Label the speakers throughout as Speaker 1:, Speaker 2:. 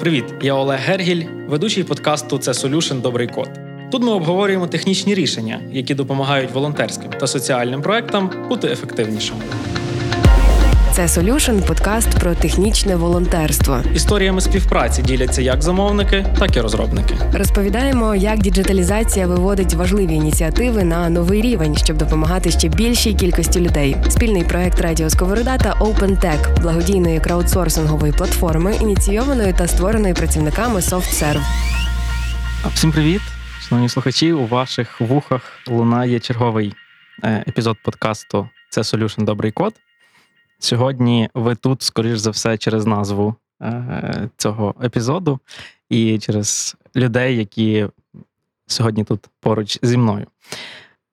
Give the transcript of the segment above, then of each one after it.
Speaker 1: Привіт, я Олег Гергіль, ведучий подкасту Це Solution Добрий код. Тут ми обговорюємо технічні рішення, які допомагають волонтерським та соціальним проектам бути ефективнішими.
Speaker 2: Це Solution – подкаст про технічне волонтерство.
Speaker 1: Історіями співпраці діляться як замовники, так і розробники.
Speaker 2: Розповідаємо, як діджиталізація виводить важливі ініціативи на новий рівень, щоб допомагати ще більшій кількості людей. Спільний проект Радіо Сковорода та OpenTech – благодійної краудсорсингової платформи, ініційованої та створеної працівниками SoftServe.
Speaker 1: Всім привіт, шановні слухачі. У ваших вухах лунає черговий е, епізод подкасту Це Solution Добрий код. Сьогодні ви тут, скоріш за все, через назву е, цього епізоду і через людей, які сьогодні тут поруч зі мною.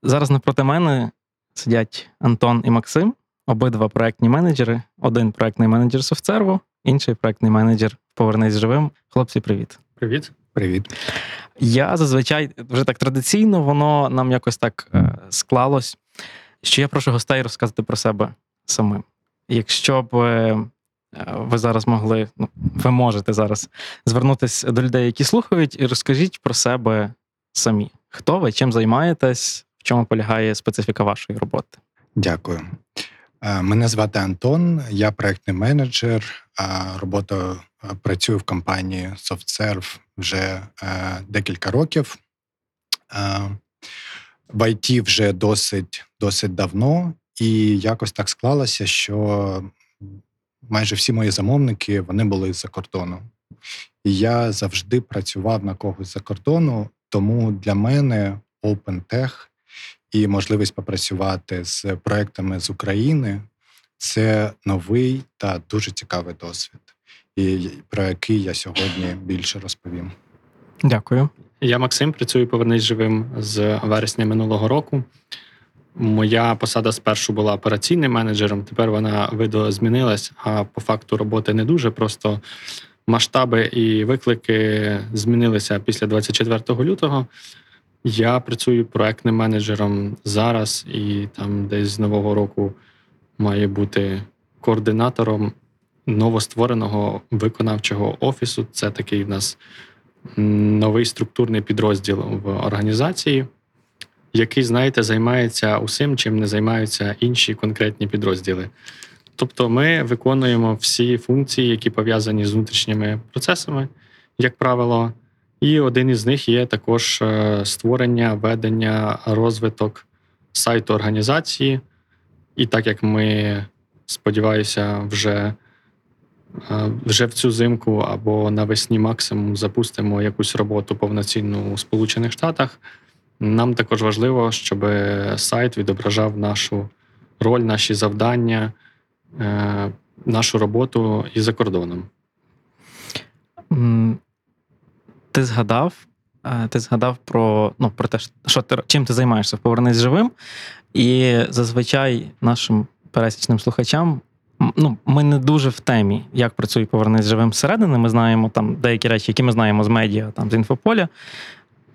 Speaker 1: Зараз навпроти мене сидять Антон і Максим, обидва проектні менеджери. Один проектний менеджер софтсерву, інший проектний менеджер Повернись живим. Хлопці, привіт.
Speaker 3: Привіт.
Speaker 4: Привіт.
Speaker 1: Я зазвичай вже так традиційно, воно нам якось так е, склалось, що я прошу гостей розказати про себе самим. Якщо б е, ви зараз могли, ну, ви можете зараз звернутися до людей, які слухають, і розкажіть про себе самі. Хто ви, чим займаєтесь, в чому полягає специфіка вашої роботи?
Speaker 4: Дякую. Е, Мене звати Антон, я проектний менеджер. Роботу працюю в компанії SoftServe вже е, декілька років. Е, в ІТ вже досить досить давно, і якось так склалося, що майже всі мої замовники вони були з-за кордону. І я завжди працював на когось за кордону, тому для мене OpenTech і можливість попрацювати з проектами з України це новий та дуже цікавий досвід, і про який я сьогодні більше розповім.
Speaker 1: Дякую.
Speaker 3: Я Максим, працюю повернись живим з вересня минулого року. Моя посада спершу була операційним менеджером, тепер вона видозмінилась, а по факту роботи не дуже. Просто масштаби і виклики змінилися після 24 лютого. Я працюю проектним менеджером зараз, і там десь з нового року має бути координатором новоствореного виконавчого офісу. Це такий в нас новий структурний підрозділ в організації, який, знаєте, займається усім, чим не займаються інші конкретні підрозділи. Тобто ми виконуємо всі функції, які пов'язані з внутрішніми процесами, як правило. І один із них є також е, створення, ведення, розвиток сайту організації. І так як ми, сподіваюся, вже е, вже в цю зимку або навесні максимум запустимо якусь роботу повноцінну у Сполучених Штатах, нам також важливо, щоб сайт відображав нашу роль, наші завдання, е, нашу роботу і за кордоном.
Speaker 1: Ти згадав, е, ти згадав про ну, про те, що ти чим ти займаєшся Повернись живим. І зазвичай нашим пересічним слухачам ну, ми не дуже в темі, як працює Повернись живим зсередини. Ми знаємо там деякі речі, які ми знаємо з медіа, там з інфополя.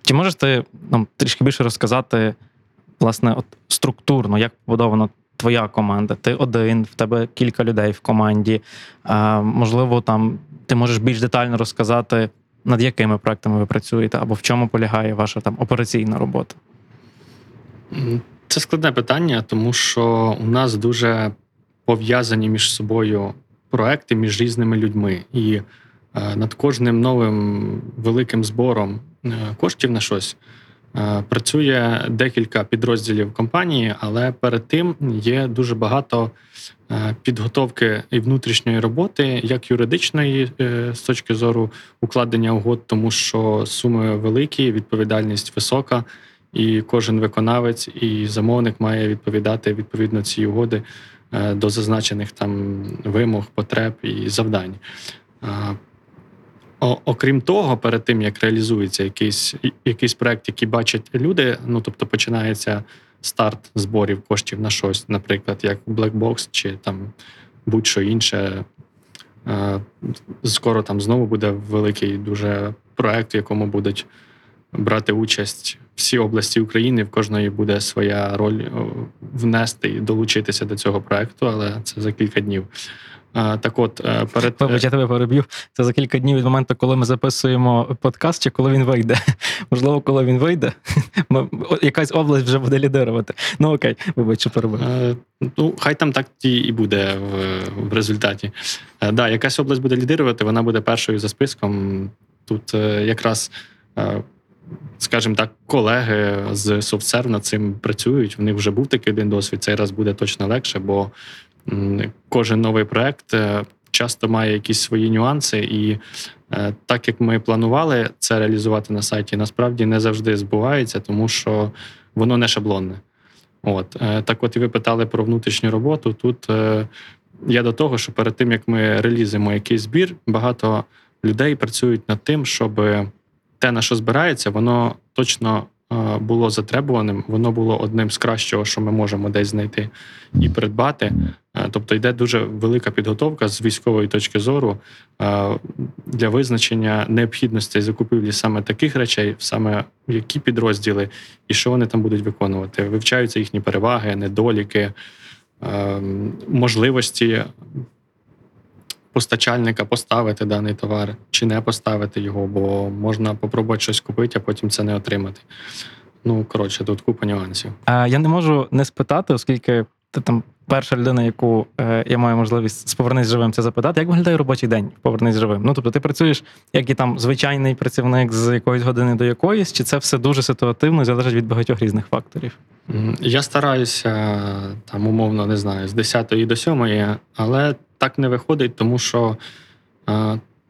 Speaker 1: Чи можеш ти нам трішки більше розказати, власне, от структурно, як побудована твоя команда? Ти один, в тебе кілька людей в команді. А, Можливо, там ти можеш більш детально розказати, над якими проектами ви працюєте, або в чому полягає ваша там операційна робота?
Speaker 3: Це складне питання, тому що у нас дуже пов'язані між собою проекти між різними людьми. І е, над кожним новим великим збором коштів на щось е, працює декілька підрозділів компанії, але перед тим є дуже багато підготовки і внутрішньої роботи, як юридичної з точки зору укладення угод, тому що суми великі, відповідальність висока і кожен виконавець і замовник має відповідати відповідно ці угоди е, до зазначених там вимог, потреб і завдань. Окрім того, перед тим як реалізується якийсь якийсь проект, який бачать люди, ну тобто починається старт зборів коштів на щось, наприклад, як Blackbox чи там будь-що інше. Е, скоро там знову буде великий дуже проект, в якому будуть брати участь всі області України. В кожної буде своя роль внести і долучитися до цього проекту, але це за кілька днів. Е, Так от, е, перед
Speaker 1: Вибач, я тебе переб'ю. Це за кілька днів від моменту, коли ми записуємо подкаст, чи коли він вийде. Можливо, коли він вийде, ми- якась область вже буде лідирувати. Ну окей, вибач, що перебив.
Speaker 3: Е, Ну, хай там так і буде в, в результаті. Е, Да, якась область буде лідирувати, вона буде першою за списком. Тут е, якраз, е, скажімо так, колеги з SoftServe над цим працюють. У них вже був такий один досвід. Цей раз буде точно легше, бо кожен новий проект е, часто має якісь свої нюанси, і е, так як ми планували це реалізувати на сайті, насправді не завжди збувається, тому що воно не шаблонне. От е, так, от і ви питали про внутрішню роботу. Тут я до того, що перед тим як ми релізимо якийсь збір, багато людей працюють над тим, щоб те, на що збирається, воно точно було затребуваним, воно було одним з кращого, що ми можемо десь знайти і придбати. Е, Тобто йде дуже велика підготовка з військової точки зору е, для визначення необхідності закупівлі саме таких речей, саме які підрозділи і що вони там будуть виконувати. Вивчаються їхні переваги, недоліки, е, можливості постачальника поставити даний товар чи не поставити його, бо можна попробувати щось купити, а потім це не отримати. Ну, коротше, тут купа нюансів.
Speaker 1: А я не можу не спитати, оскільки ти там перша людина, яку е, я маю можливість з повернись живим це запитати, як виглядає робочий день повернись живим? Ну тобто, ти працюєш як і там звичайний працівник з якоїсь години до якоїсь, чи це все дуже ситуативно і залежить від багатьох різних факторів?
Speaker 3: Я стараюся там умовно не знаю з 10 до 7, але так не виходить, тому що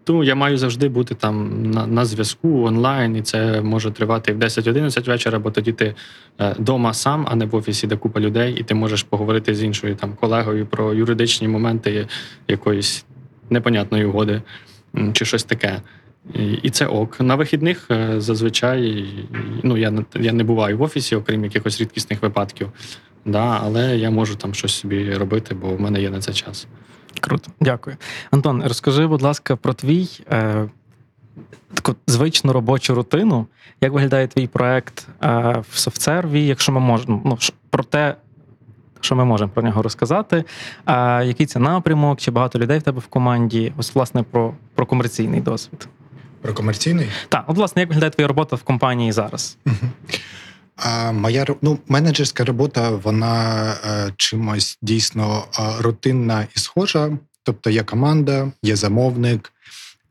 Speaker 3: е, ну, я маю завжди бути там на, на зв'язку онлайн, і це може тривати в 10-11 вечора, бо тоді ти вдома сам, а не в офісі, де купа людей, і ти можеш поговорити з іншою там колегою про юридичні моменти якоїсь непонятної угоди чи щось таке. І, це ок. На вихідних е, зазвичай ну, я, я не буваю в офісі, окрім якихось рідкісних випадків. Да, але я можу там щось собі робити, бо в мене є на це час.
Speaker 1: Круто, дякую. Антон, розкажи, будь ласка, про твій е, таку звичну робочу рутину. Як виглядає твій проект е, в софтсерві, якщо ми можемо ну, про те, що ми можемо про нього розказати, а який це напрямок, чи багато людей в тебе в команді? Ось, власне, про, про комерційний досвід.
Speaker 4: Про комерційний?
Speaker 1: Так, от, власне, як виглядає твоя робота в компанії зараз?
Speaker 4: А моя ну, менеджерська робота, вона е, чимось дійсно е, рутинна і схожа. Тобто є команда, є замовник,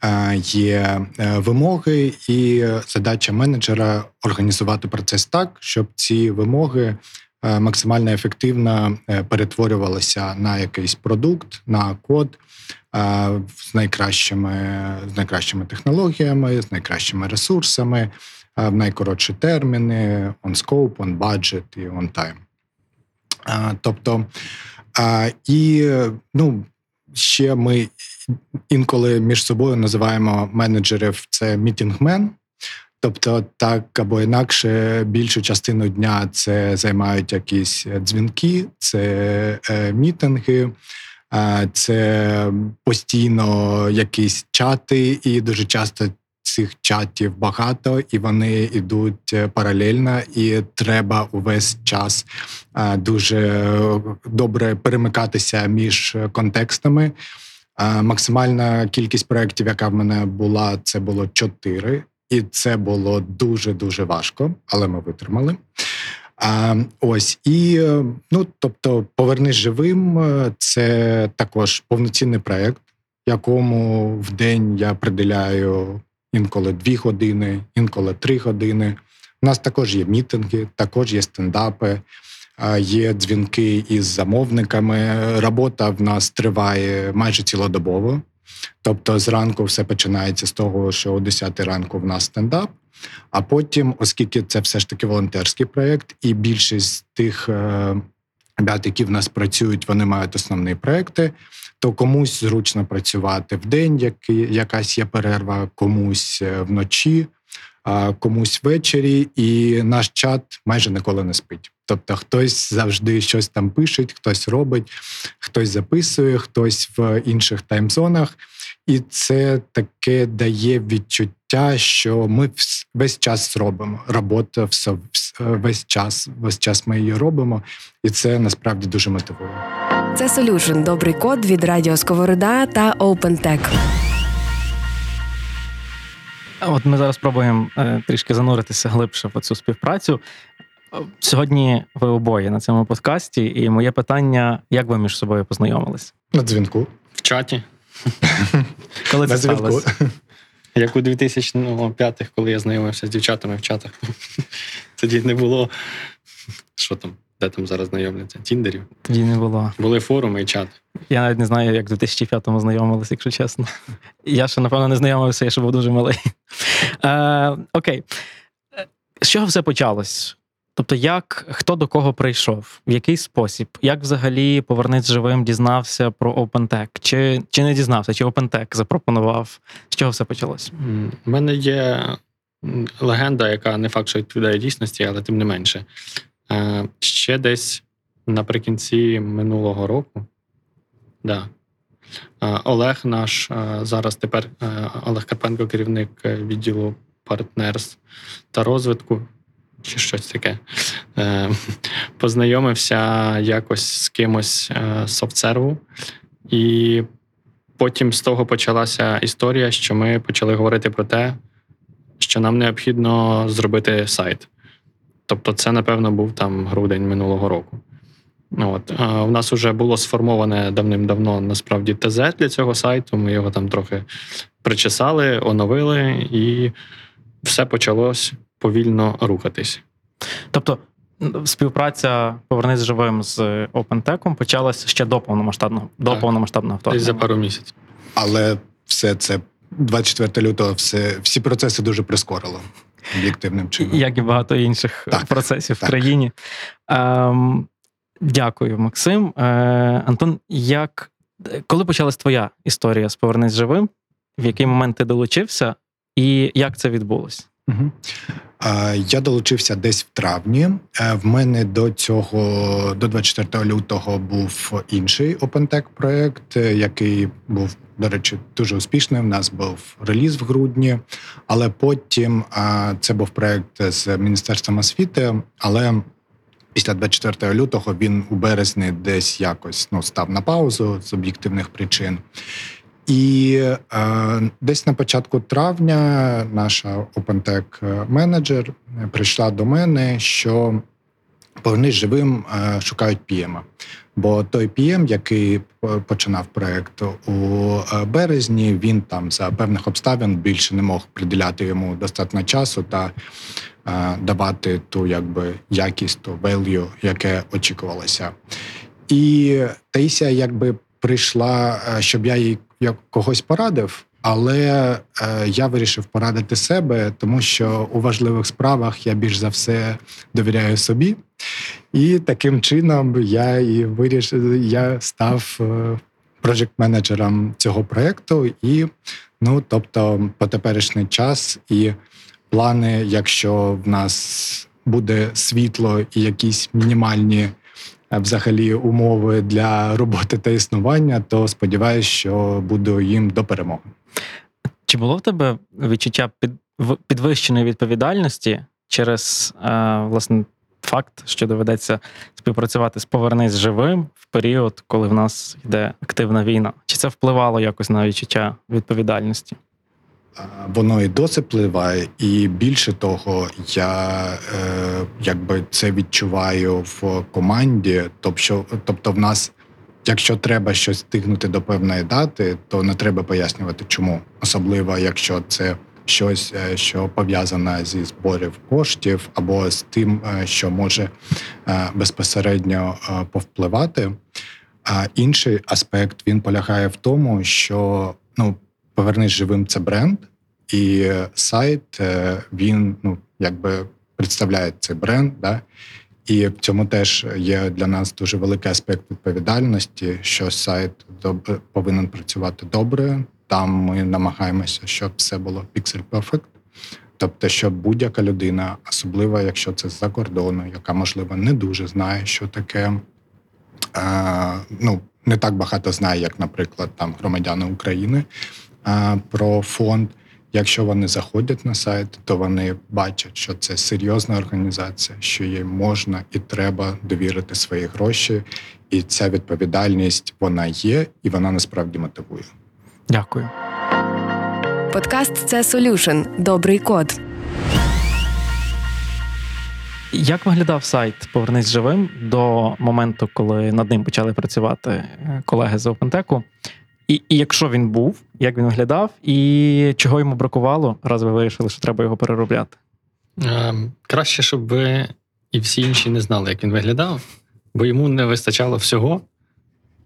Speaker 4: е, є е, вимоги, і задача менеджера організувати процес так, щоб ці вимоги е, максимально ефективно е, перетворювалися на якийсь продукт, на код з найкращими, з найкращими технологіями, з найкращими ресурсами в найкоротші терміни: on scope, on budget і on time. Тобто, і ну, ще ми інколи між собою називаємо менеджерів це meeting man. Тобто, так або інакше, більшу частину дня це займають якісь дзвінки, це е, мітинги, це постійно якісь чати, і дуже часто цих чатів багато, і вони йдуть е, паралельно, і треба увесь час е, дуже добре перемикатися між контекстами. Е, Максимальна кількість проєктів, яка в мене була, це було чотири, і це було дуже дуже важко, але ми витримали. А, ось і ну, тобто, повернись живим. Це також повноцінний проєкт, якому в день я приділяю інколи дві години, інколи три години. У нас також є мітинги, також є стендапи, є дзвінки із замовниками. Робота в нас триває майже цілодобово. Тобто, зранку все починається з того, що о 10 ранку в нас стендап. А потім, оскільки це все ж таки волонтерський проєкт, і більшість тих е, ребят, які в нас працюють, вони мають основні проекти, то комусь зручно працювати в день, якась є перерва, комусь е, вночі, комусь ввечері, і наш чат майже ніколи не спить. Тобто хтось завжди щось там пише, хтось робить, хтось записує, хтось в інших таймзонах. І це таке дає відчуття, що ми весь час робимо. Робота все, весь час, весь час ми її робимо, і це насправді дуже мотивує.
Speaker 2: Це Solution – добрий код від Радіо Сковорода та OpenTech.
Speaker 1: От ми зараз спробуємо е, трішки зануритися глибше в цю співпрацю. Сьогодні ви обоє на цьому подкасті, і моє питання: як ви між собою познайомились?
Speaker 4: На дзвінку.
Speaker 3: В чаті,
Speaker 1: Коли це
Speaker 4: дзвінку.
Speaker 1: сталося?
Speaker 3: як у 2005-х, коли я знайомився з дівчатами в чатах. Тоді не було. Що там? Де там зараз знайомляться? Тіндерів.
Speaker 1: Тоді не було.
Speaker 3: Були форуми і чат.
Speaker 1: Я навіть не знаю, як в 2005-му знайомилися, якщо чесно. Я ще, напевно, не знайомився, я ще був дуже малий. Е, окей. З чого все почалось? Тобто, як хто до кого прийшов, в який спосіб, як взагалі повернець живим дізнався про OpenTech? Чи, чи не дізнався, чи OpenTech запропонував? З чого все почалось?
Speaker 3: У мене є легенда, яка не факт, що відповідає дійсності, але тим не менше. Е, Ще десь наприкінці минулого року. Да. е, Олег наш е, зараз тепер Олег Карпенко, керівник відділу партнерств та розвитку, чи щось таке. Познайомився якось з кимось з софтсерву. І потім з того почалася історія, що ми почали говорити про те, що нам необхідно зробити сайт. Тобто, це, напевно, був там грудень минулого року. От. У нас вже було сформоване давним-давно насправді ТЗ для цього сайту. Ми його там трохи причесали, оновили, і все почалось повільно рухатись.
Speaker 1: Тобто, співпраця повернець живим з OpenTech почалась ще до повномасштабного до
Speaker 3: Так.
Speaker 1: повномасштабного
Speaker 3: Десь за пару місяців.
Speaker 4: Але все це 24 лютого, все, всі процеси дуже прискорило об'єктивним чином.
Speaker 1: як і багато інших
Speaker 4: Так,
Speaker 1: процесів в країні. Ем, дякую, Максим. Е, Антон, як коли почалась твоя історія з повернись живим? В який момент ти долучився, і як це відбулось?
Speaker 4: Я долучився десь в травні. Е, В мене до цього, до 24 лютого, був інший OpenTech проект, е, який був, до речі, дуже успішний. У нас був реліз в грудні, але потім це був проект з Міністерством освіти. Але після 24 лютого він у березні десь якось ну, став на паузу з об'єктивних причин. І е, десь на початку травня наша OpenTech менеджер прийшла до мене, що повернись живим е, шукають PM. Бо той PM, який починав проект у е, березні, він там за певних обставин більше не мог приділяти йому достатньо часу та е, давати ту якби якість, ту value, яке очікувалося. І Таїсія якби прийшла, е, щоб я їй як когось порадив, але е, я вирішив порадити себе, тому що у важливих справах я більш за все довіряю собі. І таким чином я і вирішив, я став е, проджект-менеджером цього проєкту. І, ну, тобто, по теперішній час і плани, якщо в нас буде світло і якісь мінімальні взагалі умови для роботи та існування, то сподіваюся, що буду їм до перемоги.
Speaker 1: Чи було в тебе відчуття під, підвищеної відповідальності через е, власне факт, що доведеться співпрацювати з повернись живим в період, коли в нас йде активна війна? Чи це впливало якось на відчуття відповідальності?
Speaker 4: Воно і досі впливає, і більше того, я е, якби це відчуваю в команді. Тобто, тобто, в нас, якщо треба щось стигнути до певної дати, то не треба пояснювати, чому. Особливо, якщо це щось, е, що пов'язане зі зборів коштів, або з тим, е, що може е, безпосередньо повпливати. А інший аспект він полягає в тому, що ну повернись живим це бренд, і сайт е, він ну якби представляє цей бренд. Да? І в цьому теж є для нас дуже великий аспект відповідальності, що сайт доб- повинен працювати добре. Там ми намагаємося, щоб все було pixel perfect. Тобто, щоб будь-яка людина, особливо якщо це з-за кордону, яка можливо не дуже знає, що таке, е, ну не так багато знає, як, наприклад, там громадяни України про фонд, Якщо вони заходять на сайт, то вони бачать, що це серйозна організація, що їм можна і треба довірити свої гроші, і ця відповідальність вона є, і вона насправді мотивує.
Speaker 1: Дякую.
Speaker 2: Подкаст це Solution. Добрий код.
Speaker 1: Як виглядав сайт Повернись живим до моменту, коли над ним почали працювати е, колеги з OpenTech? І, і якщо він був, як він виглядав, і чого йому бракувало, раз ви вирішили, що треба його переробляти?
Speaker 3: Ем, Краще, щоб ви і всі інші не знали, як він виглядав, бо йому не вистачало всього,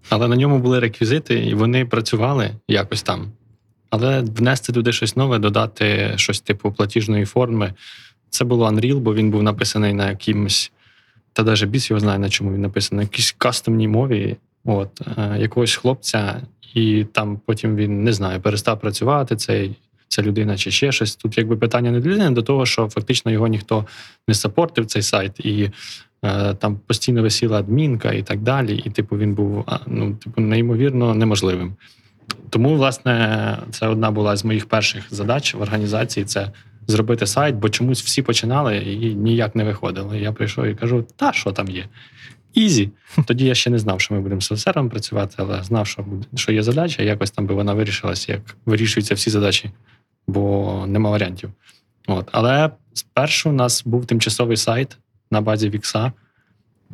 Speaker 3: але на ньому були реквізити, і вони працювали якось там. Але внести туди щось нове, додати щось типу платіжної форми. Це було Unreal, бо він був написаний на якимось, та навіть біс його знає, на чому він написаний, на якійсь кастомній мові от, е, якогось хлопця, і там потім він не знаю, перестав працювати цей, ця людина чи ще щось. Тут якби питання не до людини, до того, що фактично його ніхто не сапортив цей сайт, і е, там постійно висіла адмінка і так далі. І, типу, він був ну, типу, неймовірно неможливим. Тому, власне, це одна була з моїх перших задач в організації це зробити сайт, бо чомусь всі починали і ніяк не виходило. І я прийшов і кажу: та що там є? Ізі. Тоді я ще не знав, що ми будемо з софтсервом працювати, але знав, що буде, що є задача, якось там би вона вирішилась, як вирішуються всі задачі, бо нема варіантів. От. Але спершу у нас був тимчасовий сайт на базі Вікса.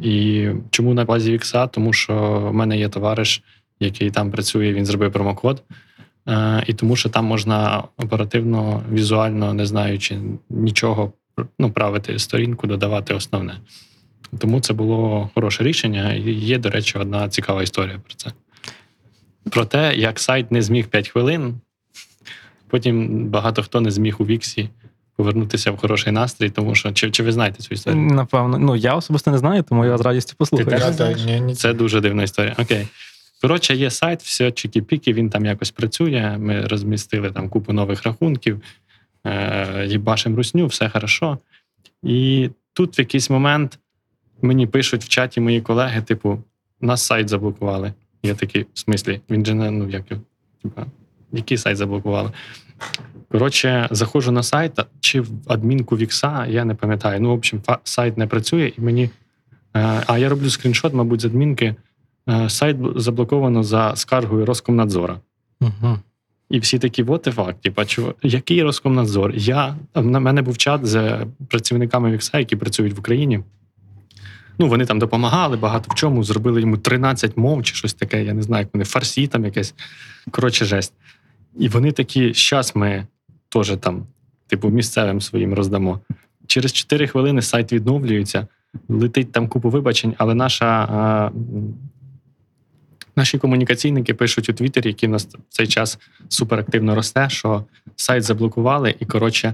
Speaker 3: І чому на базі Вікса? Тому що в мене є товариш, який там працює, він зробив промокод. Е, І тому, що там можна оперативно, візуально, не знаючи нічого, ну, правити сторінку, додавати основне. Тому це було хороше рішення. Є, до речі, одна цікава історія про це. Про те, як сайт не зміг 5 хвилин, потім багато хто не зміг у Віксі повернутися в хороший настрій, тому що чи, чи ви знаєте цю історію?
Speaker 1: Напевно, ну я особисто не знаю, тому я з радістю послухаю.
Speaker 3: теж
Speaker 4: Я ні, ні,
Speaker 3: Це дуже дивна історія. Окей. Коротше, є сайт, все чики-піки, він там якось працює. Ми розмістили там купу нових рахунків, е, їбашим русню, все хорошо. І тут в якийсь момент мені пишуть в чаті мої колеги: типу, нас сайт заблокували. Я такий, в смислі, він же не, ну як, типа, який сайт заблокували? Коротше, заходжу на сайт, чи в адмінку Вікса, я не пам'ятаю. Ну, в общем, сайт не працює, і мені. е, А я роблю скріншот, мабуть, з адмінки. Е, Сайт заблоковано за скаргою Роскомнадзора.
Speaker 1: Угу.
Speaker 3: І всі такі, what the fuck. Типа, чого, який Роскомнадзор? Я, на мене був чат з працівниками Вікса, які працюють в Україні. Ну, вони там допомагали багато в чому, зробили йому 13 мов чи щось таке, я не знаю, як вони, фарсі там якесь. Коротше, жесть. І вони такі, щас ми теж там, типу, місцевим своїм роздамо. Через 4 хвилини сайт відновлюється, летить там купу вибачень, але наша. А, Наші комунікаційники пишуть у Твіттері, який в нас в цей час суперактивно росте, що сайт заблокували, і коротше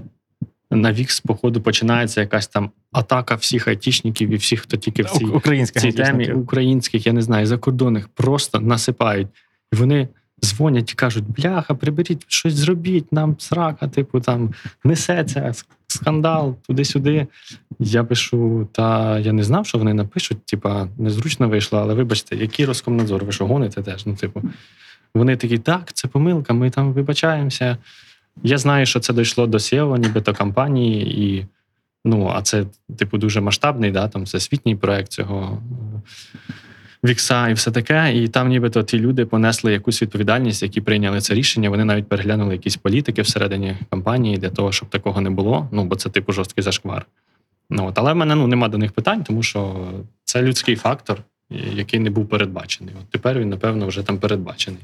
Speaker 3: на Вікс, походу, починається якась там атака всіх айтішників і всіх, хто тільки в цій,
Speaker 1: Українських
Speaker 3: цій темі українських, я не знаю, закордонних, просто насипають. І вони дзвонять і кажуть: бляха, приберіть, щось зробіть, нам срака, типу, там несеться скандал туди-сюди. Я пишу, та я не знав, що вони напишуть. Типа, незручно вийшло, але вибачте, який Роскомнадзор? Ви що гоните теж? Ну, типу, вони такі, так, це помилка, ми там вибачаємося. Я знаю, що це дійшло до SEO, нібито компанії, і ну, а це, типу, дуже масштабний, да, там всесвітній проект цього е, Вікса і все таке. І там, нібито ті люди понесли якусь відповідальність, які прийняли це рішення. Вони навіть переглянули якісь політики всередині компанії для того, щоб такого не було. Ну, бо це типу жорсткий зашквар. Ну, от, але в мене ну, нема до них питань, тому що це людський фактор, який не був передбачений. От тепер він, напевно, вже там передбачений.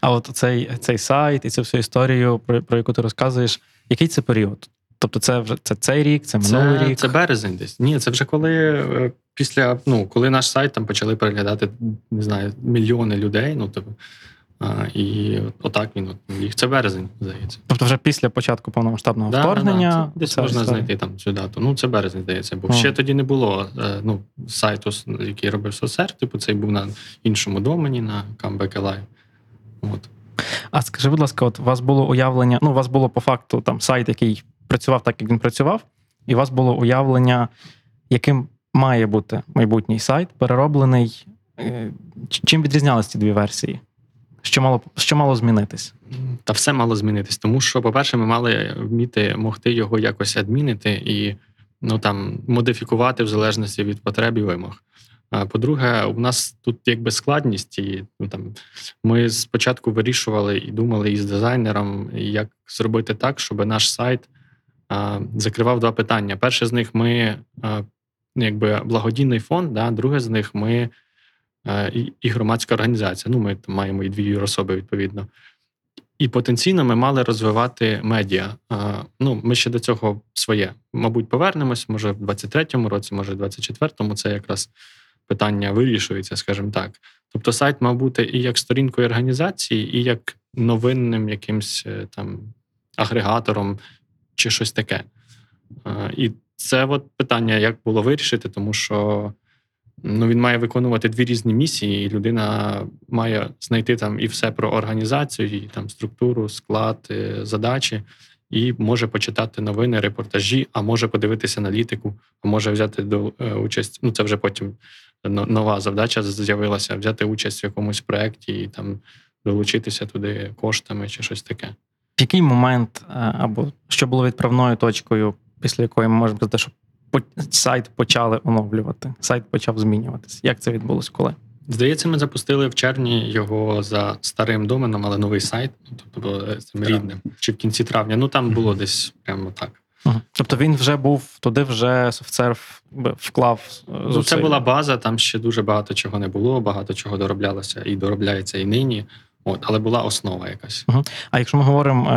Speaker 1: А от цей, цей сайт і цю всю історію, про, про яку ти розказуєш, який це період? Тобто, це вже це цей рік, це минулий
Speaker 3: Це,
Speaker 1: рік.
Speaker 3: це березень десь. Ні, це вже коли е, після, ну, коли наш сайт там почали переглядати, не знаю, мільйони людей. Ну, а, і отак він от їх. Це березень, здається.
Speaker 1: Тобто, вже після початку повномасштабного
Speaker 3: Да,
Speaker 1: вторгнення.
Speaker 3: да, да. Це Десь можна
Speaker 1: історія.
Speaker 3: знайти там цю дату. Ну, це березень, здається, бо
Speaker 1: О.
Speaker 3: ще тоді не було е, ну, сайту, який робив Сосер, типу, цей був на іншому домені, на Comeback Alive. От.
Speaker 1: А скажи, будь ласка, от у вас було уявлення, ну, у вас було по факту там сайт, який працював так, як він працював, і у вас було уявлення, яким має бути майбутній сайт, перероблений. Е, Чим відрізнялись ці дві версії? Що мало, що мало змінитись?
Speaker 3: Та все мало змінитись, тому що, по-перше, ми мали вміти могти його якось адмінити і ну там модифікувати в залежності від потреб і вимог. А По-друге, у нас тут якби складність, і ну там ми спочатку вирішували і думали із дизайнером, як зробити так, щоб наш сайт а, закривав два питання. Перше з них ми а, якби благодійний фонд, да, друге з них ми і, і громадська організація. Ну, ми там маємо і дві юрособи, відповідно. І потенційно ми мали розвивати медіа. Ну, ми ще до цього своє. Мабуть, повернемось, може, в 23-му році, може, в 24-му. Це якраз питання вирішується, скажімо так. Тобто, сайт мав бути і як сторінкою організації, і як новинним якимсь е, там агрегатором чи щось таке. І це от питання, як було вирішити, тому що ну, він має виконувати дві різні місії, і людина має знайти там і все про організацію, і там структуру, склад, е, задачі, і може почитати новини, репортажі, а може подивитися аналітику, а може взяти до е, участь. Ну, це вже потім нова завдача з'явилася: взяти участь в якомусь проєкті і там долучитися туди коштами чи щось таке.
Speaker 1: В який момент е, або що було відправною точкою, після якої ми можемо сказати, що сайт почали оновлювати, сайт почав змінюватись? Як це відбулось коли?
Speaker 3: Здається, ми запустили в червні його за старим доменом, але новий сайт, ну, тобто е, цим рідним, чи в кінці травня. Ну там було десь прямо так.
Speaker 1: Мгм. Тобто він вже був туди, вже софтсерв би вклав е,
Speaker 3: Ну, це була база, там ще дуже багато чого не було, багато чого дороблялося і доробляється і нині. От, але була основа якась.
Speaker 1: А якщо ми говоримо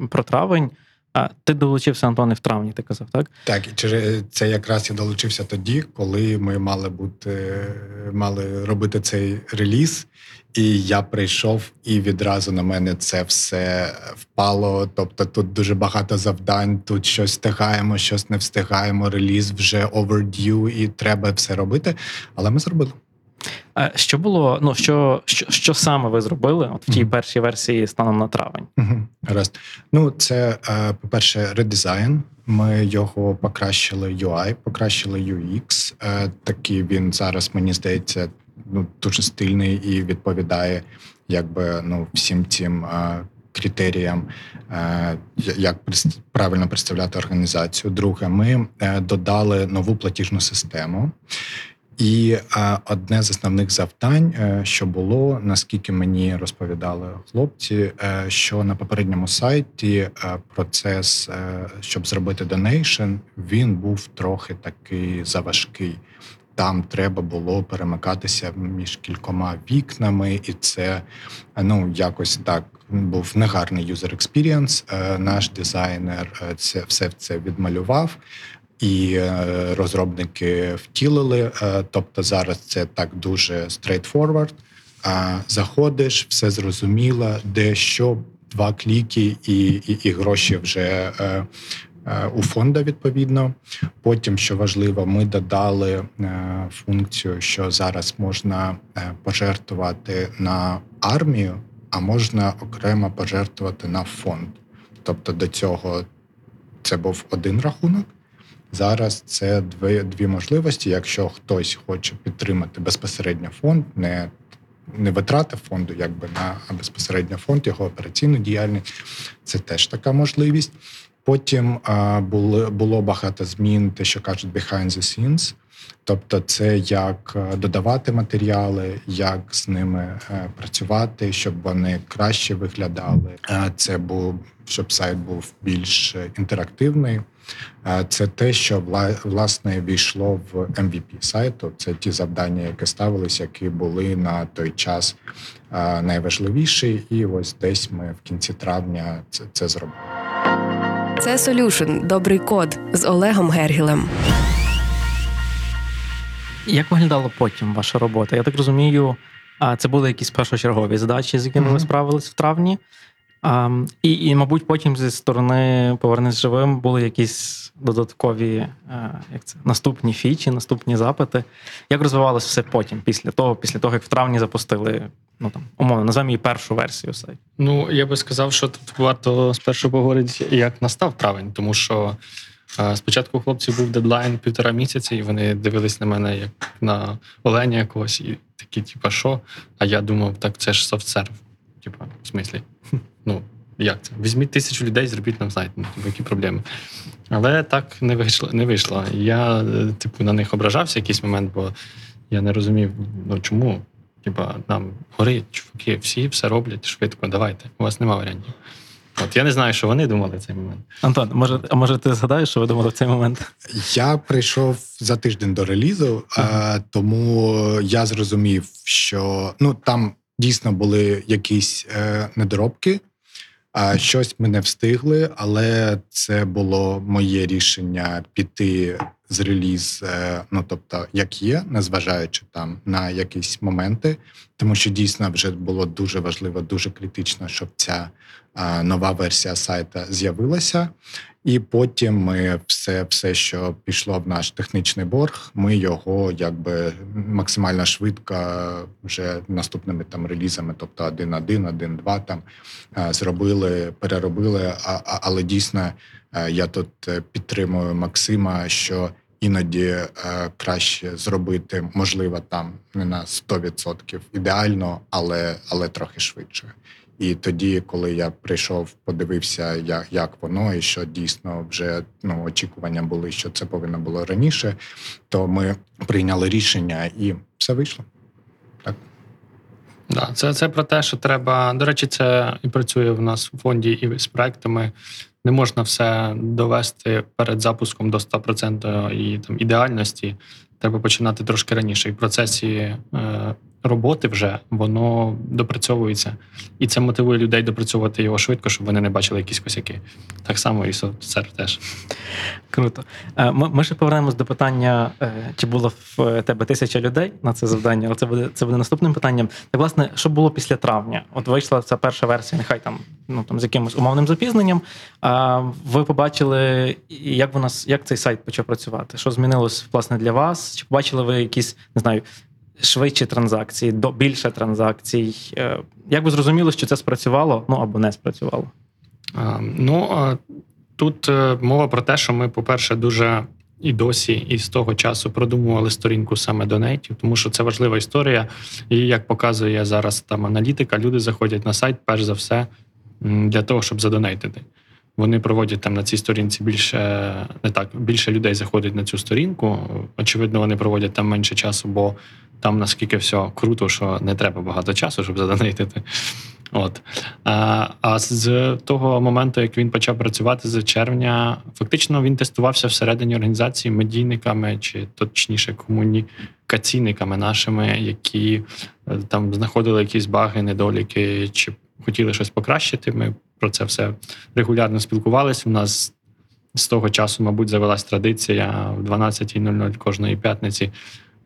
Speaker 1: е, про травень, а ти долучився Антоне в травні, ти казав, так?
Speaker 4: Так, і через це якраз я долучився тоді, коли ми мали бути мали робити цей реліз. І я прийшов, і відразу на мене це все впало. Тобто тут дуже багато завдань, тут щось встигаємо, щось не встигаємо. Реліз вже overdue, і треба все робити. Але ми зробили.
Speaker 1: Е, Що було? Ну що, що, що саме ви зробили от в тій першій версії станом на травень?
Speaker 4: Гаразд. Ну, це, е, по-перше, редизайн. Ми його покращили UI, покращили UX. Е, Такий він зараз, мені здається, ну, дуже стильний і відповідає якби ну, всім цим критеріям, як правильно представляти організацію. Друге, ми додали нову платіжну систему. І е, одне з основних завдань, е, що було, наскільки мені розповідали хлопці, е, що на попередньому сайті процес, щоб зробити донейшн, він був трохи такий заважкий. Там треба було перемикатися між кількома вікнами, і це ну якось так був негарний user experience. Наш дизайнер це все це відмалював. І е, розробники втілили. Е, тобто зараз це так дуже. А заходиш, все зрозуміло, де що, два кліки, і, і, і гроші вже е, у фонда відповідно. Потім, що важливо, ми додали функцію, що зараз можна пожертвувати на армію, а можна окремо пожертвувати на фонд. Тобто до цього це був один рахунок. Зараз це дві, дві можливості. Якщо хтось хоче підтримати безпосередньо фонд, не, не витрати фонду, якби на а безпосередньо фонд, його операційну діяльність, це теж така можливість. Потім а, було, було багато змін, те, що кажуть behind the scenes. Тобто, це як е, додавати матеріали, як з ними е, працювати, щоб вони краще виглядали. Е, Це був щоб сайт був більш інтерактивний. Це те, що власне війшло в MVP сайту. Це ті завдання, які ставились, які були на той час найважливіші. І ось десь ми в кінці травня це, це зробили.
Speaker 2: Це Solution – добрий код з Олегом Гергілем.
Speaker 1: Як виглядала потім ваша робота? Я так розумію, а, це були якісь першочергові задачі, з якими ви справились в травні. А, і, і, мабуть, потім зі сторони Повернись живим були якісь додаткові е, як це, наступні фічі, наступні запити. Як розвивалося все потім, після того, після того, як в травні запустили, ну там, умовно, назвемо її першу версію сайту?
Speaker 3: Ну, я би сказав, що тут варто спершу поговорити, як настав травень, тому що е, спочатку у хлопців був дедлайн півтора місяці, і вони дивились на мене як на оленя якогось, і такі, типа, що? А я думав, так це ж софтсерв. Типа, в смислі? Ну, як це? Візьміть тисячу людей, зробіть нам сайт. Ну, типу, які проблеми. Але так не вийшло. Не вийшло. Я, е, типу, на них ображався якийсь момент, бо я не розумів, ну чому. Типа, нам горить, чуваки, всі все роблять швидко, давайте. У вас нема варіантів. От я не знаю, що вони думали в цей момент.
Speaker 1: Антон, може, а може ти згадаєш, що ви думали в цей момент?
Speaker 4: Я прийшов за тиждень до релізу, а, тому я зрозумів, що ну там дійсно були якісь е, недоробки, а щось ми не встигли, але це було моє рішення піти з реліз, е, ну тобто, як є, незважаючи там на якісь моменти, тому що дійсно вже було дуже важливо, дуже критично, щоб ця нова версія сайта з'явилася. І потім ми все, все, що пішло в наш технічний борг, ми його якби максимально швидко вже наступними там релізами, тобто 1.1, 1.2 там е, зробили, переробили. Але дійсно е, я тут е, підтримую Максима, що іноді краще зробити, можливо, там не на 100% ідеально, але, але трохи швидше. І тоді, коли я прийшов, подивився, як, як воно, і що дійсно вже ну, очікування були, що це повинно було раніше, то ми прийняли рішення і все вийшло.
Speaker 3: Да, це, це про те, що треба. До речі, це і працює в нас в фонді і з проектами. Не можна все довести перед запуском до 100% і там ідеальності. Треба починати трошки раніше. І в процесі е, роботи вже воно допрацьовується. І це мотивує людей допрацьовувати його швидко, щоб вони не бачили якісь косяки. Так само і софтсер теж.
Speaker 1: Круто. Е, Ми, ще повернемось до питання, е, чи було в тебе тисяча людей на це завдання, але це буде це буде наступним питанням. Так, власне, що було після травня? От вийшла ця перша версія, нехай там ну там з якимось умовним запізненням. А ви побачили, як вона як цей сайт почав працювати? Що змінилось власне для вас? Чи побачили ви якісь не знаю? Швидші транзакції, до більше транзакцій. Е, Як ви зрозуміли, що це спрацювало, ну або не спрацювало?
Speaker 3: А, Ну а тут е, мова про те, що ми, по-перше, дуже і досі, і з того часу продумували сторінку саме донейтів, тому що це важлива історія. І як показує зараз там аналітика, люди заходять на сайт, перш за все, для того, щоб задонейтити. Вони проводять там на цій сторінці більше не так, більше людей заходить на цю сторінку. Очевидно, вони проводять там менше часу, бо там наскільки все круто, що не треба багато часу, щоб задонейтити. От. А, а з того моменту, як він почав працювати з червня, фактично він тестувався всередині організації медійниками, чи точніше комунікаційниками нашими, які е, там знаходили якісь баги, недоліки, чи хотіли щось покращити. Ми про це все регулярно спілкувалися. У нас з того часу, мабуть, завелась традиція в 12.00 кожної п'ятниці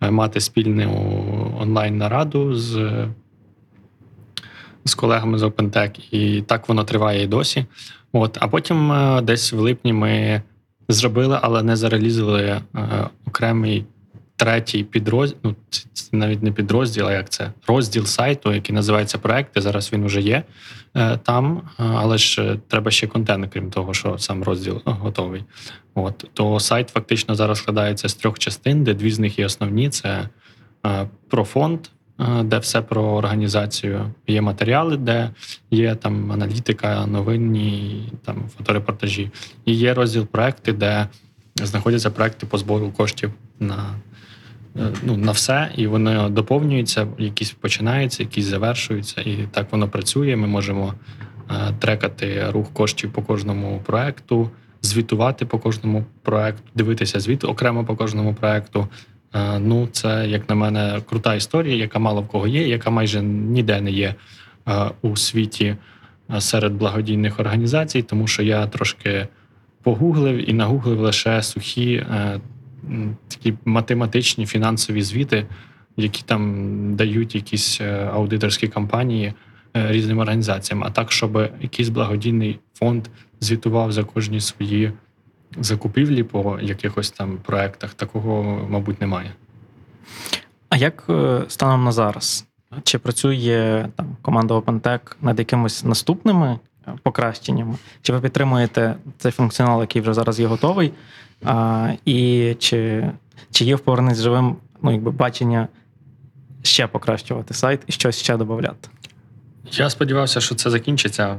Speaker 3: е, мати спільну онлайн-нараду з з колегами з OpenTech, і так воно триває і досі. От, а потім е, десь в липні ми зробили, але не зарелізували е, окремий третій підрозділ. Ну, це, навіть не підрозділ, а як це розділ сайту, який називається проекти. Зараз він вже є е, там, е, але ж е, треба ще контент, крім того, що сам розділ е, готовий. От то сайт фактично зараз складається з трьох частин, де дві з них є основні: це про фонд, де все про організацію. Є матеріали, де є там аналітика, новинні, там фоторепортажі. І є розділ проекти, де знаходяться проекти по збору коштів на. Е, Ну, на все, і вони доповнюються, якісь починаються, якісь завершуються, і так воно працює. Ми можемо е, трекати рух коштів по кожному проекту, звітувати по кожному проекту, дивитися звіт окремо по кожному проекту. Е, Ну, це, як на мене, крута історія, яка мало в кого є, яка майже ніде не є у світі серед благодійних організацій, тому що я трошки погуглив і нагуглив лише сухі такі математичні фінансові звіти, які там дають якісь е, аудиторські компанії е, різним організаціям. А так, щоб якийсь благодійний фонд звітував за кожні свої закупівлі по якихось там проектах, такого, мабуть, немає.
Speaker 1: А як е, станом на зараз? Чи працює там команда OpenTech над якимись наступними покращеннями? Чи ви підтримуєте цей функціонал, який вже зараз є готовий? А, і чи, чи є в поверненні з живим ну, якби бачення ще покращувати сайт і щось ще додати?
Speaker 3: Я сподівався, що це закінчиться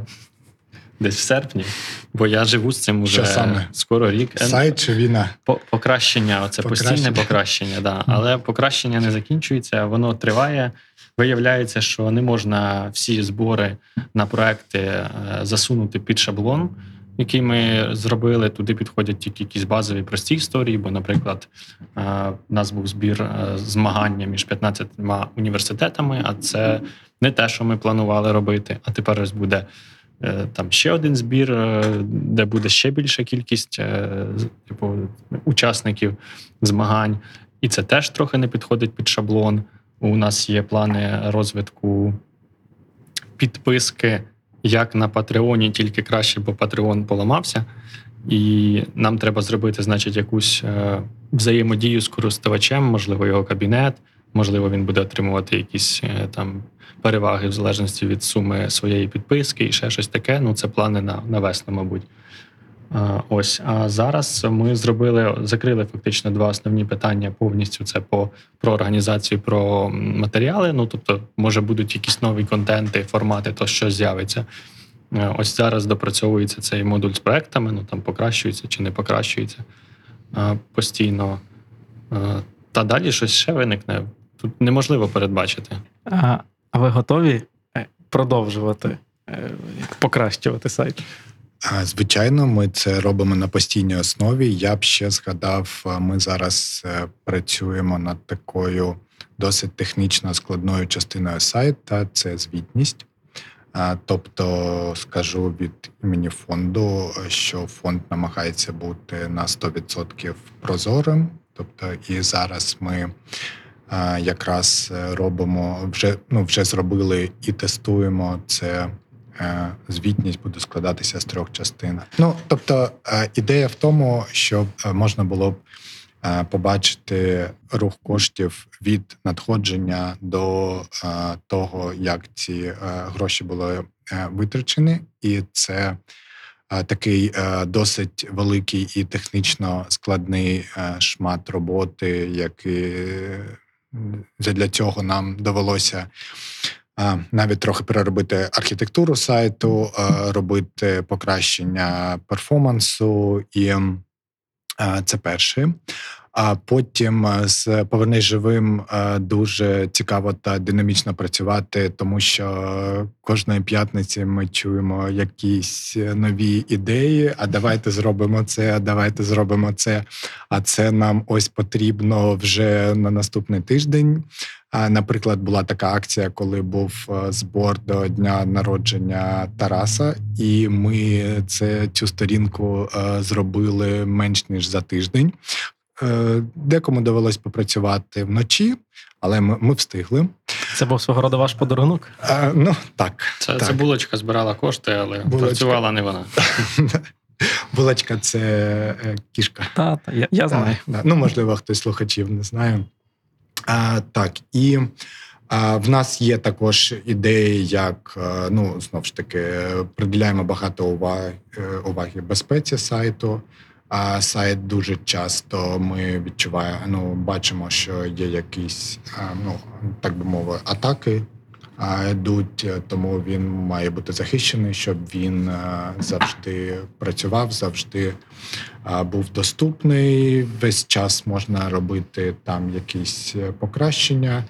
Speaker 3: десь в серпні, бо я живу з цим уже
Speaker 4: саме?
Speaker 3: скоро рік.
Speaker 4: Сайт чи війна?
Speaker 3: Покращення, оце
Speaker 4: Покращення.
Speaker 3: постійне покращення, да. але покращення не закінчується, воно триває. Виявляється, що не можна всі збори на проекти е, засунути під шаблон, який ми зробили. Туди підходять тільки якісь базові прості історії. Бо, наприклад, е, у нас був збір е, змагання між 15 університетами, а це не те, що ми планували робити. А тепер ось буде е, там ще один збір, е, де буде ще більша кількість е, типу, учасників змагань. І це теж трохи не підходить під шаблон. У нас є плани розвитку підписки, як на Патреоні, тільки краще, бо Патреон поламався. І нам треба зробити, значить, якусь е, взаємодію з користувачем, можливо, його кабінет, можливо, він буде отримувати якісь е, там переваги в залежності від суми своєї підписки і ще щось таке. Ну, це плани на, на весну, мабуть. Е, Ось а зараз ми зробили, закрили фактично два основні питання повністю. Це по про організацію, про матеріали. Ну тобто, може будуть якісь нові контенти, формати, то що з'явиться. Е, Ось зараз допрацьовується цей модуль з проектами. Ну там покращується чи не покращується е, постійно. Та далі щось ще виникне. Тут неможливо передбачити.
Speaker 1: А, ви готові продовжувати покращувати сайт?
Speaker 4: Звичайно, ми це робимо на постійній основі. Я б ще згадав, ми зараз е, працюємо над такою досить технічно складною частиною сайта це звітність. Тобто, скажу від імені фонду, що фонд намагається бути на 100% прозорим. Тобто, і зараз ми якраз е, робимо вже ну вже зробили і тестуємо це. Е, Звітність буде складатися з трьох частин. Ну тобто, е, ідея в тому, щоб е, можна було б побачити рух коштів від надходження до того, як ці гроші були витрачені, і це такий досить великий і технічно складний шмат роботи, який для цього нам довелося. Навіть трохи переробити архітектуру сайту, робити покращення перформансу, і це перше. А потім е, з повернись живим е, дуже цікаво та динамічно працювати, тому що кожної п'ятниці ми чуємо якісь нові ідеї. А давайте зробимо це, а давайте зробимо це. А це нам ось потрібно вже на наступний тиждень. Наприклад, була така акція, коли був е, збор до дня народження Тараса, і ми це цю сторінку зробили менш ніж за тиждень. Е, Декому довелось попрацювати вночі, але ми, ми встигли.
Speaker 1: Це був свого роду ваш подарунок.
Speaker 4: А, ну так,
Speaker 3: Це,
Speaker 4: так.
Speaker 3: це булочка збирала кошти, але
Speaker 4: Булочка.
Speaker 3: працювала не вона.
Speaker 4: Булочка це е, кішка.
Speaker 1: Та, та я, я знаю.
Speaker 4: Так, да. Ну, можливо, хтось слухачів не знає. А, так, і а, в нас є також ідеї, як е, ну, знову ж таки, приділяємо багато уваги, е, уваги безпеці сайту. А сайт дуже часто ми відчуваємо, ну, бачимо, що є якісь, ну, так би мовити, атаки йдуть, е, тому він має бути захищений, щоб він е, завжди працював, завжди був доступний. Весь час можна робити там якісь е, покращення.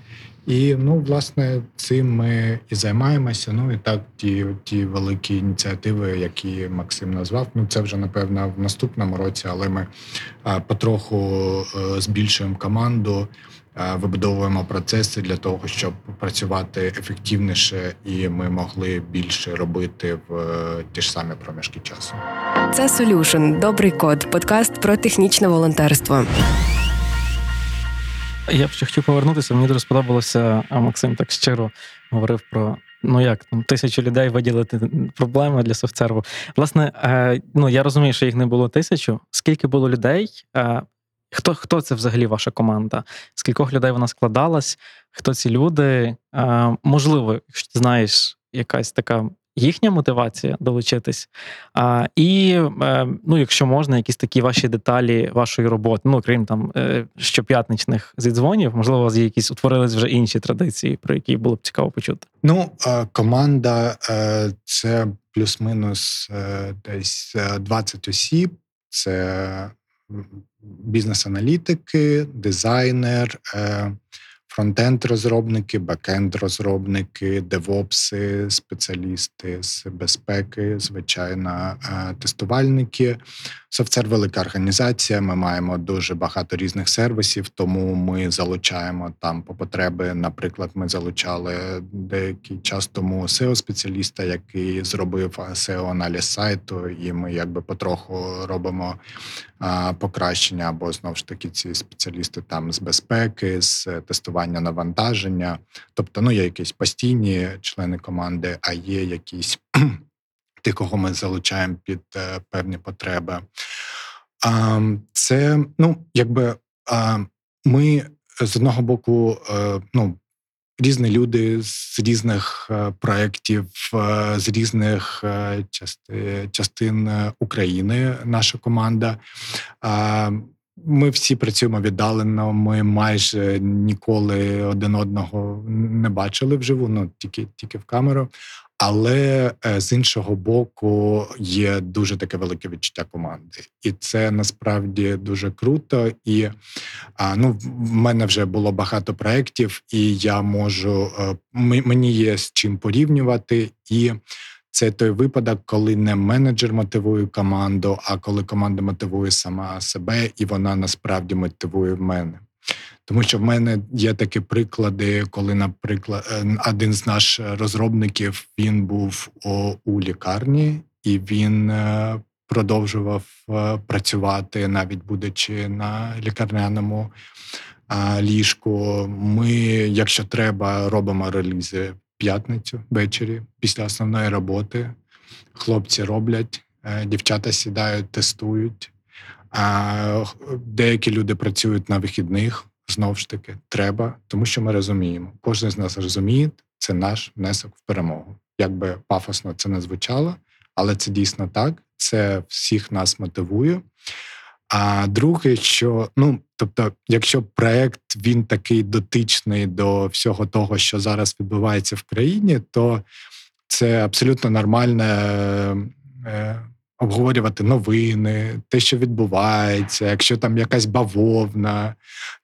Speaker 4: І ну, власне, цим ми і займаємося. Ну і так, ті, ті великі ініціативи, які Максим назвав. Ну це вже напевно в наступному році, але ми потроху е, збільшуємо команду, вибудовуємо процеси для того, щоб працювати ефективніше, і ми могли більше робити в е, ті ж самі проміжки часу.
Speaker 2: Це Solution – добрий код, подкаст про технічне волонтерство.
Speaker 1: Я б ще хотів повернутися. Мені дуже сподобалося, а Максим так щиро говорив про. Ну як там тисячу людей виділити проблеми для софтсерву. Власне, е, ну я розумію, що їх не було тисячу. Скільки було людей? Е, хто, хто це взагалі ваша команда? З кількох людей вона складалась? Хто ці люди? Е, можливо, якщо ти знаєш якась така їхня мотивація долучитись. А, І е, ну, якщо можна, якісь такі ваші деталі вашої роботи, ну крім там е, щоп'ятничних зідзвонів, можливо, у вас є якісь утворились вже інші традиції, про які було б цікаво почути.
Speaker 4: Ну, е, команда це плюс-мінус десь е, 20 осіб. Це бізнес-аналітики, дизайнер, фронтенд-розробники, бекенд-розробники, девопси, спеціалісти з безпеки, звичайно, е, тестувальники. Софтсер велика організація. Ми маємо дуже багато різних сервісів, тому ми залучаємо там по потреби. Наприклад, ми залучали деякий час тому SEO-спеціаліста, який зробив SEO-аналіз сайту, і ми якби потроху робимо покращення, або знову ж таки ці спеціалісти там з безпеки, з тестування навантаження. Тобто, ну є якісь постійні члени команди, а є якісь ті, кого ми залучаємо під е, певні потреби. А, Це ну, якби а, ми з одного боку, е, ну. Різні люди з різних е, проєктів, з різних части, частин України, наша команда. Ми всі працюємо віддалено. Ми майже ніколи один одного не бачили вживу, ну тільки, тільки в камеру. Але е, з іншого боку є дуже таке велике відчуття команди, і це насправді дуже круто. І ну, в мене вже було багато проєктів, і я можу е, мені є з чим порівнювати. І це той випадок, коли не менеджер мотивує команду, а коли команда мотивує сама себе, і вона насправді мотивує мене. Тому що в мене є такі приклади, коли, наприклад, е, один з наших розробників він був у, лікарні, і він е, продовжував е, працювати, навіть будучи на лікарняному ліжку. Ми, якщо треба, робимо релізи в п'ятницю ввечері після основної роботи. Хлопці роблять, е, дівчата сідають, тестують. А деякі люди працюють на вихідних. Знову ж таки, треба, тому що ми розуміємо. Кожен з нас розуміє, це наш внесок в перемогу. Якби пафосно це не звучало, але це дійсно так. Це всіх нас мотивує. А друге, що ну тобто, якщо проект він такий дотичний до всього того, що зараз відбувається в країні, то це абсолютно нормально е, обговорювати новини, те, що відбувається, якщо там якась бавовна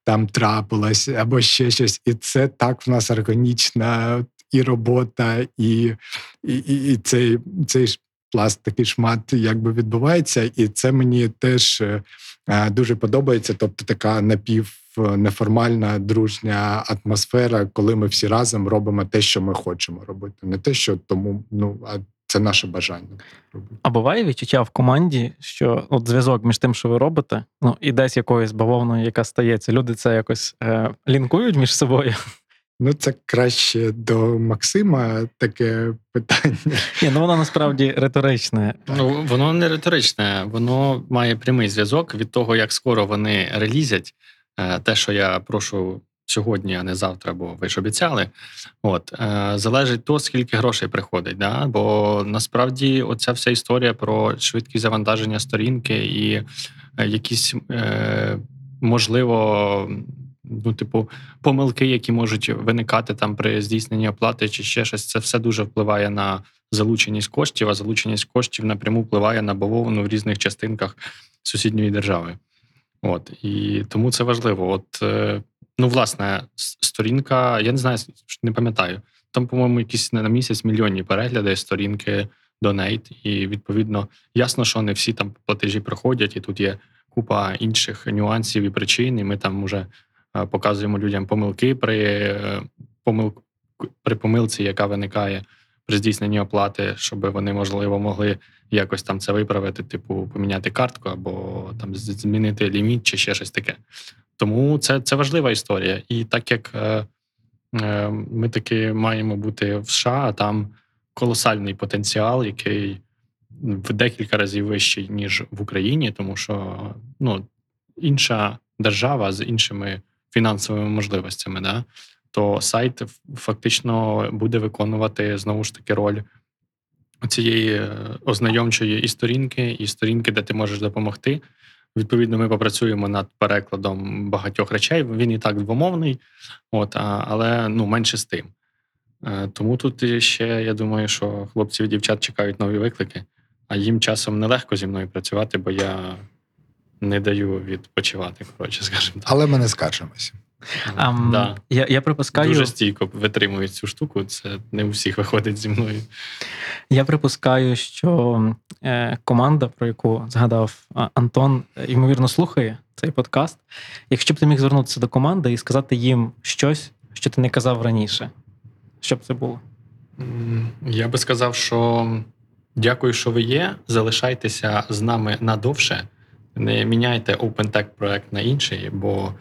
Speaker 4: там трапилась, або ще щось, і це так в нас органічна і робота, і, і, і, і цей, цей ж пласт, такий шмат, якби відбувається, і це мені теж е, дуже подобається. Тобто, така напів. Неформальна дружня атмосфера, коли ми всі разом робимо те, що ми хочемо робити, не те, що тому, ну а це наше бажання.
Speaker 1: А буває відчуття в команді, що от зв'язок між тим, що ви робите, ну і десь якоюсь бавовною, яка стається, люди це якось е, лінкують між собою.
Speaker 4: Ну, це краще до Максима таке питання.
Speaker 1: Ні, ну воно насправді риторичне.
Speaker 3: Ну, воно не риторичне, воно має прямий зв'язок від того, як скоро вони релізять е, те, що я прошу сьогодні, а не завтра, бо ви ж обіцяли. От е, залежить то, скільки грошей приходить. Да? Бо насправді оця вся історія про швидкість завантаження сторінки і е, якісь можливо. Ну, типу, помилки, які можуть виникати там при здійсненні оплати чи ще щось, це все дуже впливає на залученість коштів, а залученість коштів напряму впливає на бавовну в різних частинках сусідньої держави. От і тому це важливо. От е, ну, власне, сторінка, я не знаю, не пам'ятаю. Там, по-моєму, якісь на місяць мільйонні перегляди сторінки Donate, і відповідно ясно, що не всі там платежі проходять, і тут є купа інших нюансів і причин. І ми там вже е, показуємо людям помилки при е, помил... при помилці, яка виникає при здійсненні оплати, щоб вони можливо могли якось там це виправити, типу поміняти картку або там змінити ліміт чи ще щось таке. Тому це, це важлива історія. І так як е, е, ми таки маємо бути в США, а там колосальний потенціал, який в декілька разів вищий, ніж в Україні, тому що ну, інша держава з іншими фінансовими можливостями, да, то сайт фактично буде виконувати знову ж таки роль цієї е, ознайомчої і сторінки, і сторінки, де ти можеш допомогти. Відповідно, ми попрацюємо над перекладом багатьох речей. Він і так двомовний, от, але ну, менше з тим. Е, Тому тут ще я думаю, що хлопців і дівчат чекають нові виклики, а їм часом нелегко зі мною працювати, бо я не даю відпочивати, коротше, скажімо так.
Speaker 4: Але ми не скаржимося.
Speaker 1: Ам,
Speaker 3: да.
Speaker 1: я, я припускаю,
Speaker 3: Дуже стійко витримують цю штуку. Це не у всіх виходить зі мною.
Speaker 1: я припускаю, що е, команда, про яку згадав Антон, ймовірно, слухає цей подкаст. Якщо б ти міг звернутися до команди і сказати їм щось, що ти не казав раніше, що б це було?
Speaker 3: Я би сказав, що дякую, що ви є. Залишайтеся з нами надовше. Не міняйте OpenTech проект на інший, бо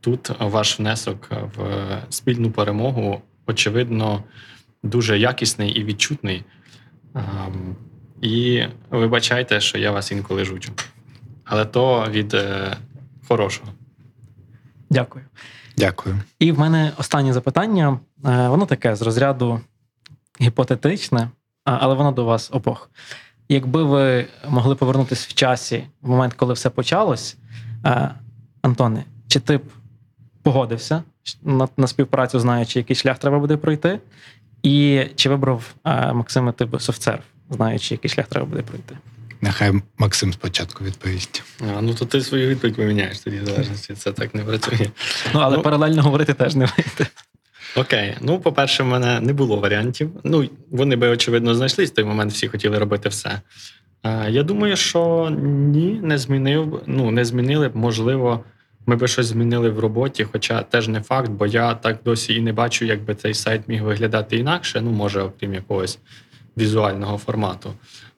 Speaker 3: тут ваш внесок в спільну перемогу, очевидно, дуже якісний і відчутний. І вибачайте, що я вас інколи жучу. Але то від е, хорошого.
Speaker 1: Дякую.
Speaker 4: Дякую.
Speaker 1: І в мене останнє запитання. Е, Воно таке з розряду гіпотетичне, але воно до вас обох. Якби ви могли повернутися в часі в момент, коли все почалось, е, Антоне, чи ти б погодився на, на співпрацю, знаючи, який шлях треба буде пройти? І чи вибрав е, Максима ти б софтсерв, знаючи, який шлях треба буде пройти?
Speaker 4: Нехай Максим спочатку відповість.
Speaker 3: А, ну то ти свою відповідь поміняєш тоді в залежності. Це так не працює.
Speaker 1: Ну, але
Speaker 3: Ну,
Speaker 1: паралельно говорити теж не вийде.
Speaker 3: Окей, ну по-перше, в мене не було варіантів. Ну, вони би, очевидно, знайшлись. В той момент всі хотіли робити все. Я думаю, що ні, не змінив. Ну, не змінили б. Можливо, ми би щось змінили в роботі, хоча теж не факт, бо я так досі і не бачу, як би цей сайт міг виглядати інакше. Ну, може, окрім якогось візуального формату.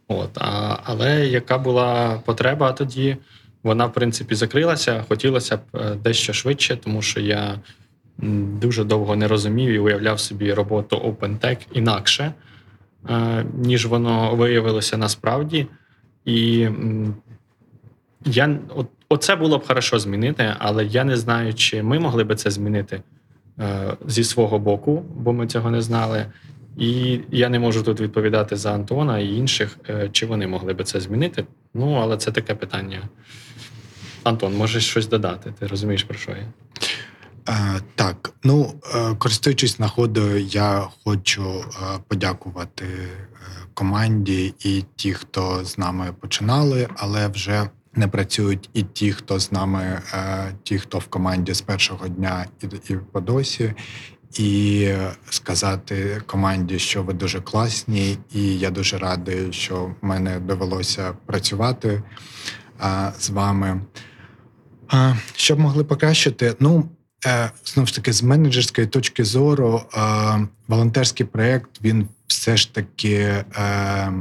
Speaker 3: От, а, але яка була потреба тоді? Вона, в принципі, закрилася. Хотілося б е, дещо швидше, тому що я дуже довго не розумів і уявляв собі роботу OpenTech інакше, е, ніж воно виявилося насправді. І я, оце було б хорошо змінити, але я не знаю, чи ми могли би це змінити е, зі свого боку, бо ми цього не знали. І я не можу тут відповідати за Антона і інших, е, чи вони могли би це змінити. Ну, але це таке питання. Антон, можеш щось додати? Ти розумієш, про що я?
Speaker 4: Так, ну е, користуючись нагодою, я хочу е, подякувати е, команді і ті, хто з нами починали, але вже не працюють і ті, хто з нами, ті, хто в команді з першого дня і, по досі. І сказати команді, що ви дуже класні, і я дуже радий, що в мене довелося працювати е, з вами. А, Що могли покращити? Ну, знову ж таки, з менеджерської точки зору, е, волонтерський проєкт він все ж таки е,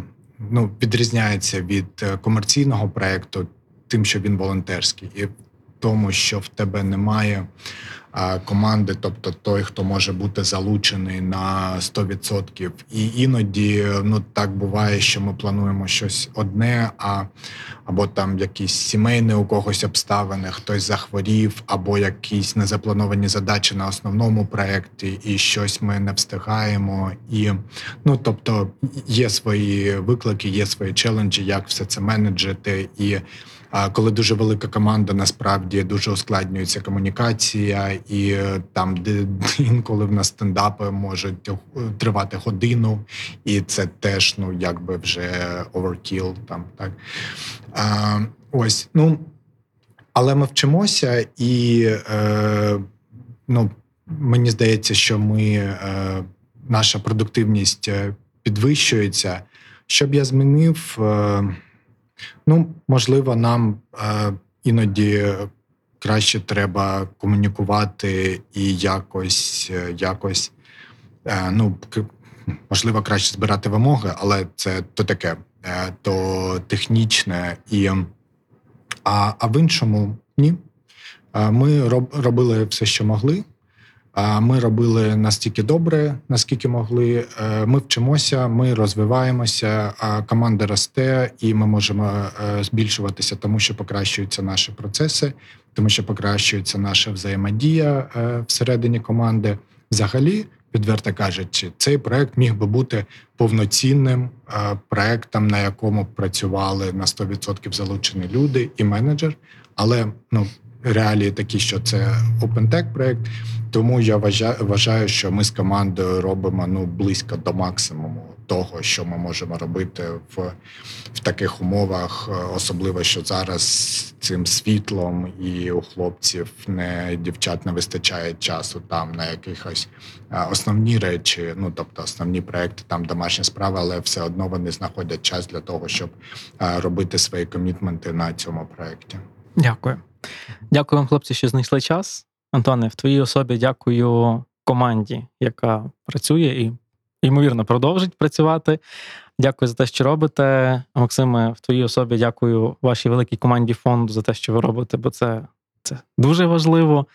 Speaker 4: ну, відрізняється від е, комерційного проєкту, тим, що він волонтерський, і в тому, що в тебе немає е, команди, тобто той, хто може бути залучений на 100%. І іноді ну так буває, що ми плануємо щось одне, а або там якісь сімейні у когось обставини, хтось захворів, або якісь незаплановані задачі на основному проєкті, і щось ми не встигаємо. І ну тобто є свої виклики, є свої челенджі, як все це менеджити. І коли дуже велика команда, насправді дуже ускладнюється комунікація, і е, там, де інколи в нас стендапи можуть е, тривати годину, і це теж ну якби вже overkill, там так. А, ось, ну, але ми вчимося, і е, ну, мені здається, що ми, е, наша продуктивність е, підвищується. Що б я змінив? Е, ну, можливо, нам е, іноді краще треба комунікувати і якось, е, якось е, ну, можливо, краще збирати вимоги, але це то таке, е, то технічне і. А, а в іншому ні. А, Ми роб, робили все, що могли. Ми робили настільки добре, наскільки могли. Е, Ми вчимося, ми розвиваємося, команда росте, і ми можемо е, збільшуватися, тому що покращуються наші процеси, тому що покращується наша взаємодія е, всередині команди. Взагалі, відверто кажучи, цей проект міг би бути повноцінним проектом, на якому працювали на 100% залучені люди і менеджер. Але ну реалії такі, що це OpenTech проект. Тому я вважаю, що ми з командою робимо ну близько до максимуму того, що ми можемо робити в, в таких умовах, е, особливо що зараз цим світлом і у хлопців не дівчат не вистачає часу там на якихось е, основні речі, ну тобто основні проекти, там домашні справи, але все одно вони знаходять час для того, щоб е, робити свої комітменти на цьому проекті.
Speaker 1: Дякую. Дякую вам, хлопці, що знайшли час. Антоне, в твоїй особі дякую команді, яка працює і, ймовірно, продовжить працювати. Дякую за те, що робите. Максиме, в твоїй особі дякую вашій великій команді фонду за те, що ви робите, бо це, це дуже важливо.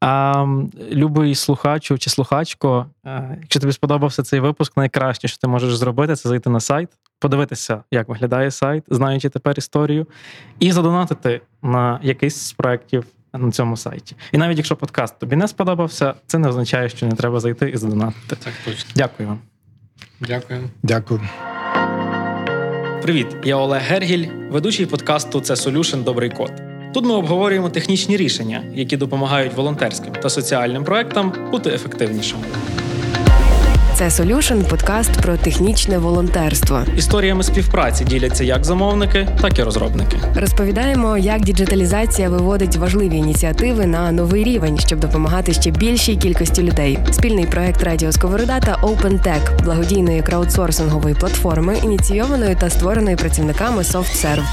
Speaker 1: А, любий слухачу чи слухачко, е, якщо тобі сподобався цей випуск, найкраще, що ти можеш зробити, це зайти на сайт, подивитися, як виглядає сайт, знаючи тепер історію, і задонатити на якийсь з проєктів на цьому сайті. І навіть якщо подкаст тобі не сподобався, це не означає, що не треба зайти і задонатити.
Speaker 3: Так точно.
Speaker 1: Дякую вам.
Speaker 3: Дякую.
Speaker 4: Дякую.
Speaker 1: Привіт, я Олег Гергіль, ведучий подкасту Це Solution Добрий код. Тут ми обговорюємо технічні рішення, які допомагають волонтерським та соціальним проектам бути ефективнішими.
Speaker 2: Це Solution – подкаст про технічне волонтерство.
Speaker 1: Історіями співпраці діляться як замовники, так і розробники.
Speaker 2: Розповідаємо, як діджиталізація виводить важливі ініціативи на новий рівень, щоб допомагати ще більшій кількості людей. Спільний проект Радіо Сковорода та OpenTech – благодійної краудсорсингової платформи, ініційованої та створеної працівниками SoftServe.